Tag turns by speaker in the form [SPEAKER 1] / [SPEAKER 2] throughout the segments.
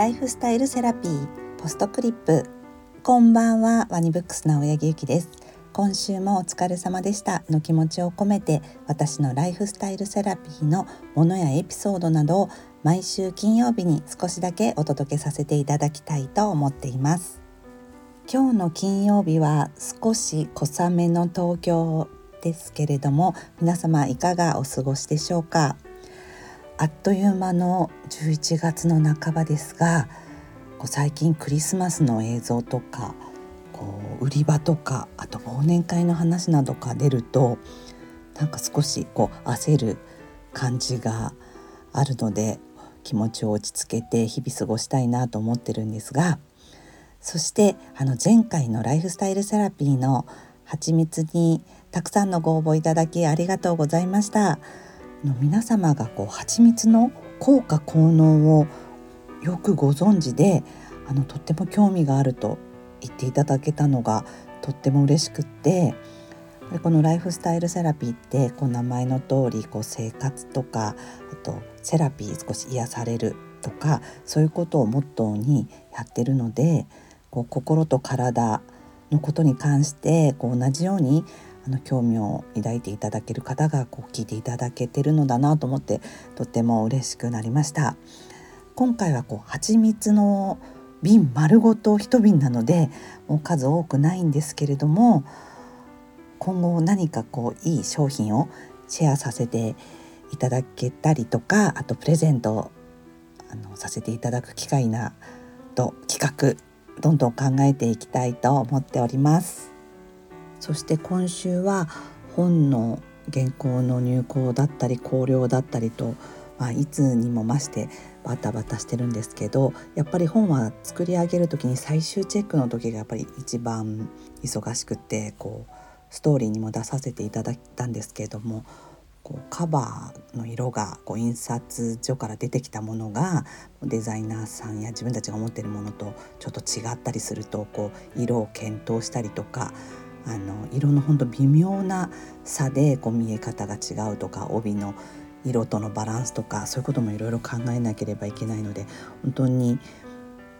[SPEAKER 1] ライフスタイルセラピーポストクリップ。こんばんはワニブックスの青柳ゆきです。今週もお疲れ様でした。の気持ちを込めて私のライフスタイルセラピーのものやエピソードなどを毎週金曜日に少しだけお届けさせていただきたいと思っています。今日の金曜日は少し小雨の東京ですけれども皆様いかがお過ごしでしょうか？あっという間の11月の半ばですがこう最近クリスマスの映像とかこう売り場とかあと忘年会の話などが出るとなんか少しこう焦る感じがあるので気持ちを落ち着けて日々過ごしたいなと思ってるんですがそしてあの前回のライフスタイルセラピーの蜂蜜にたくさんのご応募いただきありがとうございました。の皆様がこう蜂蜜の効果効能をよくご存知であのとっても興味があると言っていただけたのがとっても嬉しくってこのライフスタイルセラピーってこう名前の通りこり生活とかあとセラピー少し癒されるとかそういうことをモットーにやってるのでこう心と体のことに関してこう同じようにあの興味を抱いていただける方がこう聞いていただけてるのだなと思ってとっても嬉しくなりました今回はこう蜂蜜の瓶丸ごと一瓶なのでもう数多くないんですけれども今後何かこういい商品をシェアさせていただけたりとかあとプレゼントあのさせていただく機会など企画どんどん考えていきたいと思っております。そして今週は本の原稿の入稿だったり考慮だったりと、まあ、いつにも増してバタバタしてるんですけどやっぱり本は作り上げる時に最終チェックの時がやっぱり一番忙しくてこうストーリーにも出させていただいたんですけれどもこうカバーの色がこう印刷所から出てきたものがデザイナーさんや自分たちが思ってるものとちょっと違ったりするとこう色を検討したりとかあの色のほんと微妙な差でこう見え方が違うとか帯の色とのバランスとかそういうこともいろいろ考えなければいけないので本当に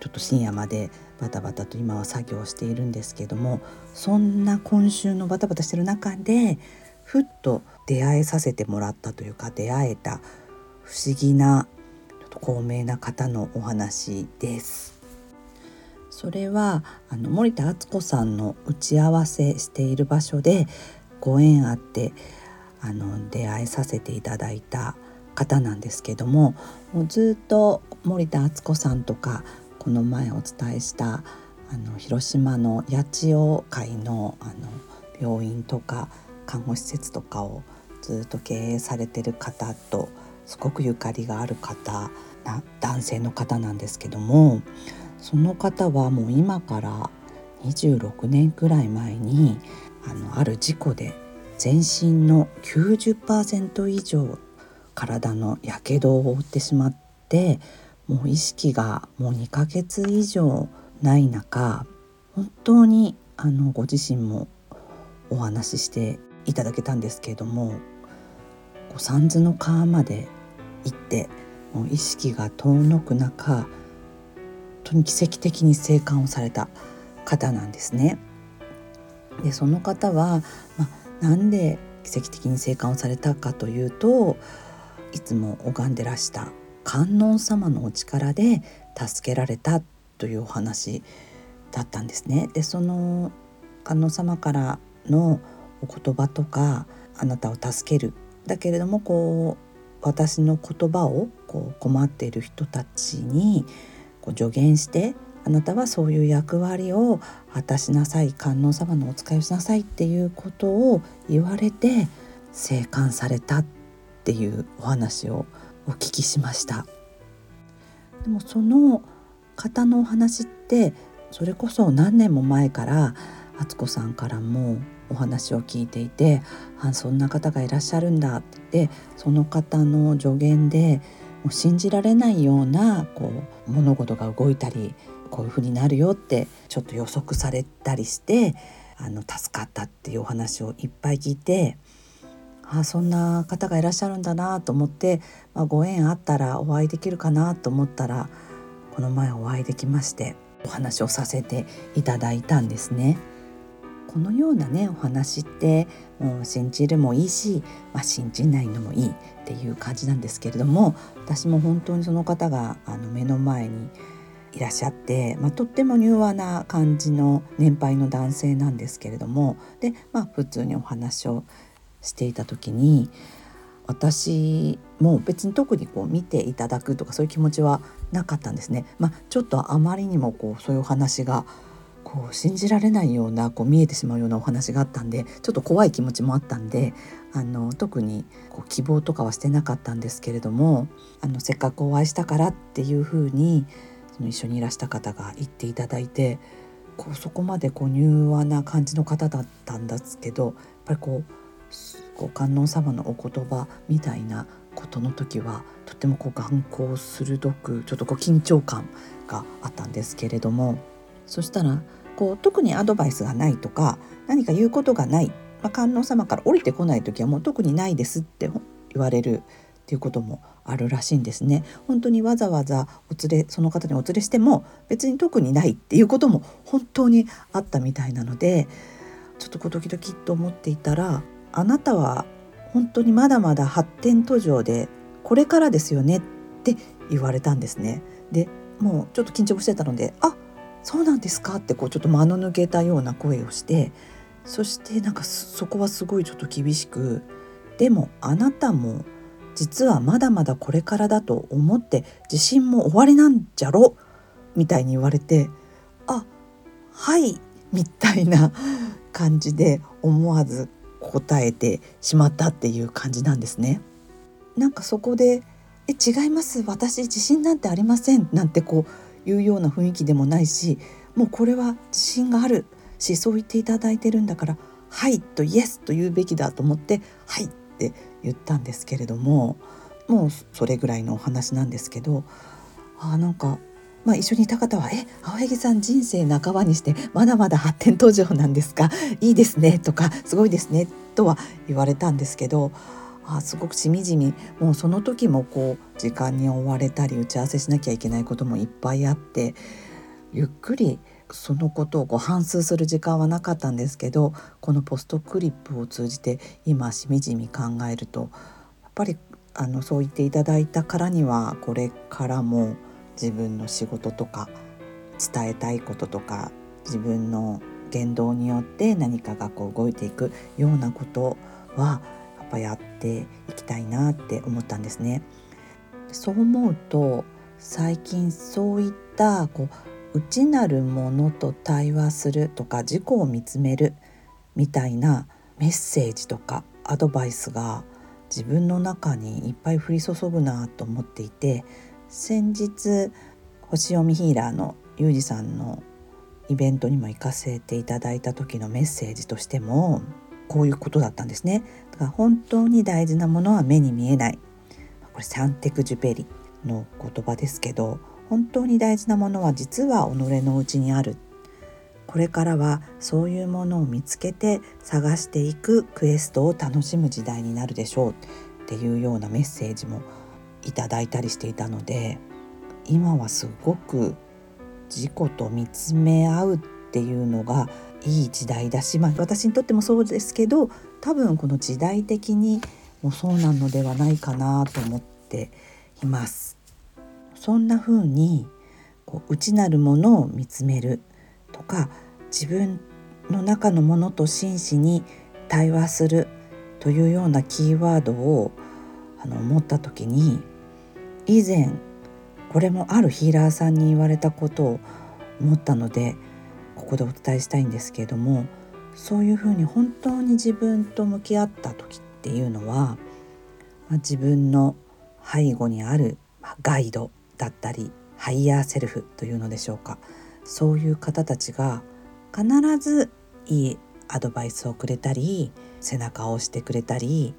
[SPEAKER 1] ちょっと深夜までバタバタと今は作業しているんですけどもそんな今週のバタバタしてる中でふっと出会えさせてもらったというか出会えた不思議なちょっと高名な方のお話です。それはあの森田敦子さんの打ち合わせしている場所でご縁あってあの出会えさせていただいた方なんですけどももうずっと森田敦子さんとかこの前お伝えしたあの広島の八千代会のあの病院とか看護施設とかをずっと経営されてる方とすごくゆかりがある方な男性の方なんですけどもその方はもう今から26年くらい前にあのある事故で全身の90%以上体のやけどを負ってしまってもう意識がもう2ヶ月以上ない中本当にあのご自身もお話ししていただけたんですけれども三途の川まで行ってもう意識が遠のく中当に奇跡的に生還をされた方なんですね。でその方は、まあ、なんで奇跡的に生還をされたかというといつも拝んでらした観音様のお力で助けられたというお話だったんですね。でその観音様からのお言葉とかあなたを助けるだけれどもこう私の言葉をこう困っている人たちにこう助言してあなたはそういう役割を果たしなさい観音様のお使いをしなさいっていうことを言われて生還されたっていうお話をお聞きしました。でもその方のお話ってそれこそ何年も前から敦子さんからもお話を聞いていてあそんな方がいらっしゃるんだって言ってその方の助言でもう信じられないようなこう物事が動いたりこういうふうになるよってちょっと予測されたりしてあの助かったっていうお話をいっぱい聞いてあそんな方がいらっしゃるんだなと思って、まあ、ご縁あったらお会いできるかなと思ったらこの前お会いできましてお話をさせていただいたんですね。このようなねお話ってもう信じるもいいし、まあ、信じないのもいいっていう感じなんですけれども私も本当にその方があの目の前にいらっしゃって、まあ、とっても柔和な感じの年配の男性なんですけれどもで、まあ、普通にお話をしていた時に私も別に特にこう見ていただくとかそういう気持ちはなかったんですね。まあ、ちょっとあまりにもこうそういうお話がこう信じられないようなこう見えてしまうようなお話があったんでちょっと怖い気持ちもあったんであの特にこう希望とかはしてなかったんですけれどもあのせっかくお会いしたからっていうふうにその一緒にいらした方が言っていただいてこうそこまでこう柔和な感じの方だったんですけどやっぱりこうこう観音様のお言葉みたいなことの時はとてもこう眼光鋭くちょっとこう緊張感があったんですけれどもそしたらこう特にアドバイスがないとか何か言うことがない、まあ、観音様から降りてこない時はもう特にないですって言われるっていうこともあるらしいんですね。本当にわざわざお連れその方にお連れしても別に特にないっていうことも本当にあったみたいなのでちょっとこうドキドキと思っていたらあなたは本当にまだまだ発展途上でこれからですよねって言われたんですね。でもうちょっと緊張してたので「あそうなんですか?」ってこうちょっと間の抜けたような声をしてそしてなんかそこはすごいちょっと厳しく「でもあなたも実はまだまだこれからだと思って自信も終わりなんじゃろ」みたいに言われて「あはい」みたいな感じで思わず答えてしまったっていう感じなんですね。なんかそこで「え違います私自信なんてありません」なんてこういうような雰囲気でもないしもうこれは自信があるしそう言っていただいてるんだから「はい」と「イエス」と言うべきだと思って「はい」って言ったんですけれどももうそれぐらいのお話なんですけどあなんかまあ、一緒にいた方は「え青柳さん人生半ばにしてまだまだ発展途上なんですか？いいですね」とか「すごいですね」とは言われたんですけどあすごくしみじみもうその時もこう時間に追われたり打ち合わせしなきゃいけないこともいっぱいあってゆっくりそのことをこう反芻する時間はなかったんですけどこのポストクリップを通じて今しみじみ考えるとやっぱりあのそう言っていただいたからにはこれからも自分の仕事とか伝えたいこととか自分の言動によって何かがこう動いていくようなことはやっぱやってていきたいなって思ったんですね。そう思うと最近そういったこう内なるものと対話するとか自己を見つめるみたいなメッセージとかアドバイスが自分の中にいっぱい降り注ぐなと思っていて先日星読みヒーラーのゆうじさんのイベントにも行かせていただいた時のメッセージとしてもこういうことだったんですね。だから本当に大事なものは目に見えない。これサンテクジュペリの言葉ですけど本当に大事なものは実は己のうちにある。これからはそういうものを見つけて探していくクエストを楽しむ時代になるでしょうっていうようなメッセージもいただいたりしていたので今はすごく自己と見つめ合うっていうのがいい時代だし、まあ、私にとってもそうですけど多分この時代的にもそうなのではないかなと思っています。そんな風にこう内なるものを見つめるとか自分の中のものと真摯に対話するというようなキーワードをあの思った時に以前これもあるヒーラーさんに言われたことを思ったのでここでお伝えしたいんですけれどもそういうふうに本当に自分と向き合った時っていうのは、まあ、自分の背後にある、ガイドだったりハイヤーセルフというのでしょうか。そういう方たちが必ずいいアドバイスをくれたり背中を押してくれたり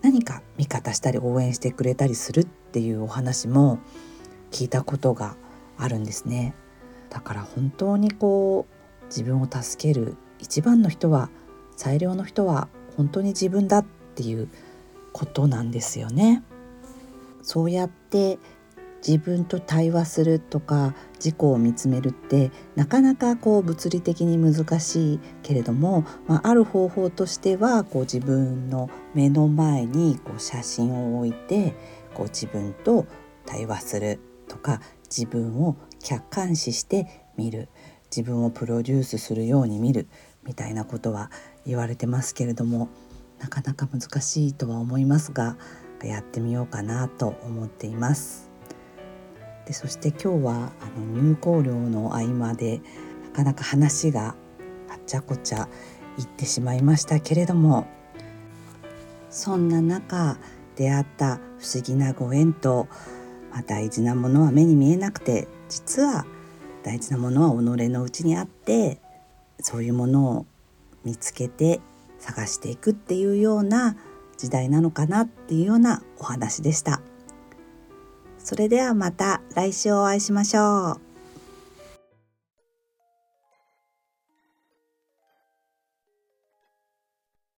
[SPEAKER 1] 何か味方したり応援してくれたりするっていうお話も聞いたことがあるんですね。だから本当にこう自分を助ける一番の人は最良の人は本当に自分だっていうことなんですよね。そうやって自分と対話するとか自己を見つめるってなかなかこう物理的に難しいけれども、まあ、ある方法としてはこう自分の目の前にこう写真を置いてこう自分と対話するとか自分を客観視して見る自分をプロデュースするように見るみたいなことは言われてますけれどもなかなか難しいとは思いますがやってみようかなと思っています。でそして今日はあの入校料の合間でなかなか話があっちゃこちゃ言ってしまいましたけれどもそんな中出会った不思議なご縁と、まあ、大事なものは目に見えなくて実は大事なものは己のうちにあってそういうものを見つけて探していくっていうような時代なのかなっていうようなお話でした。それではまた来週お会いしましょう。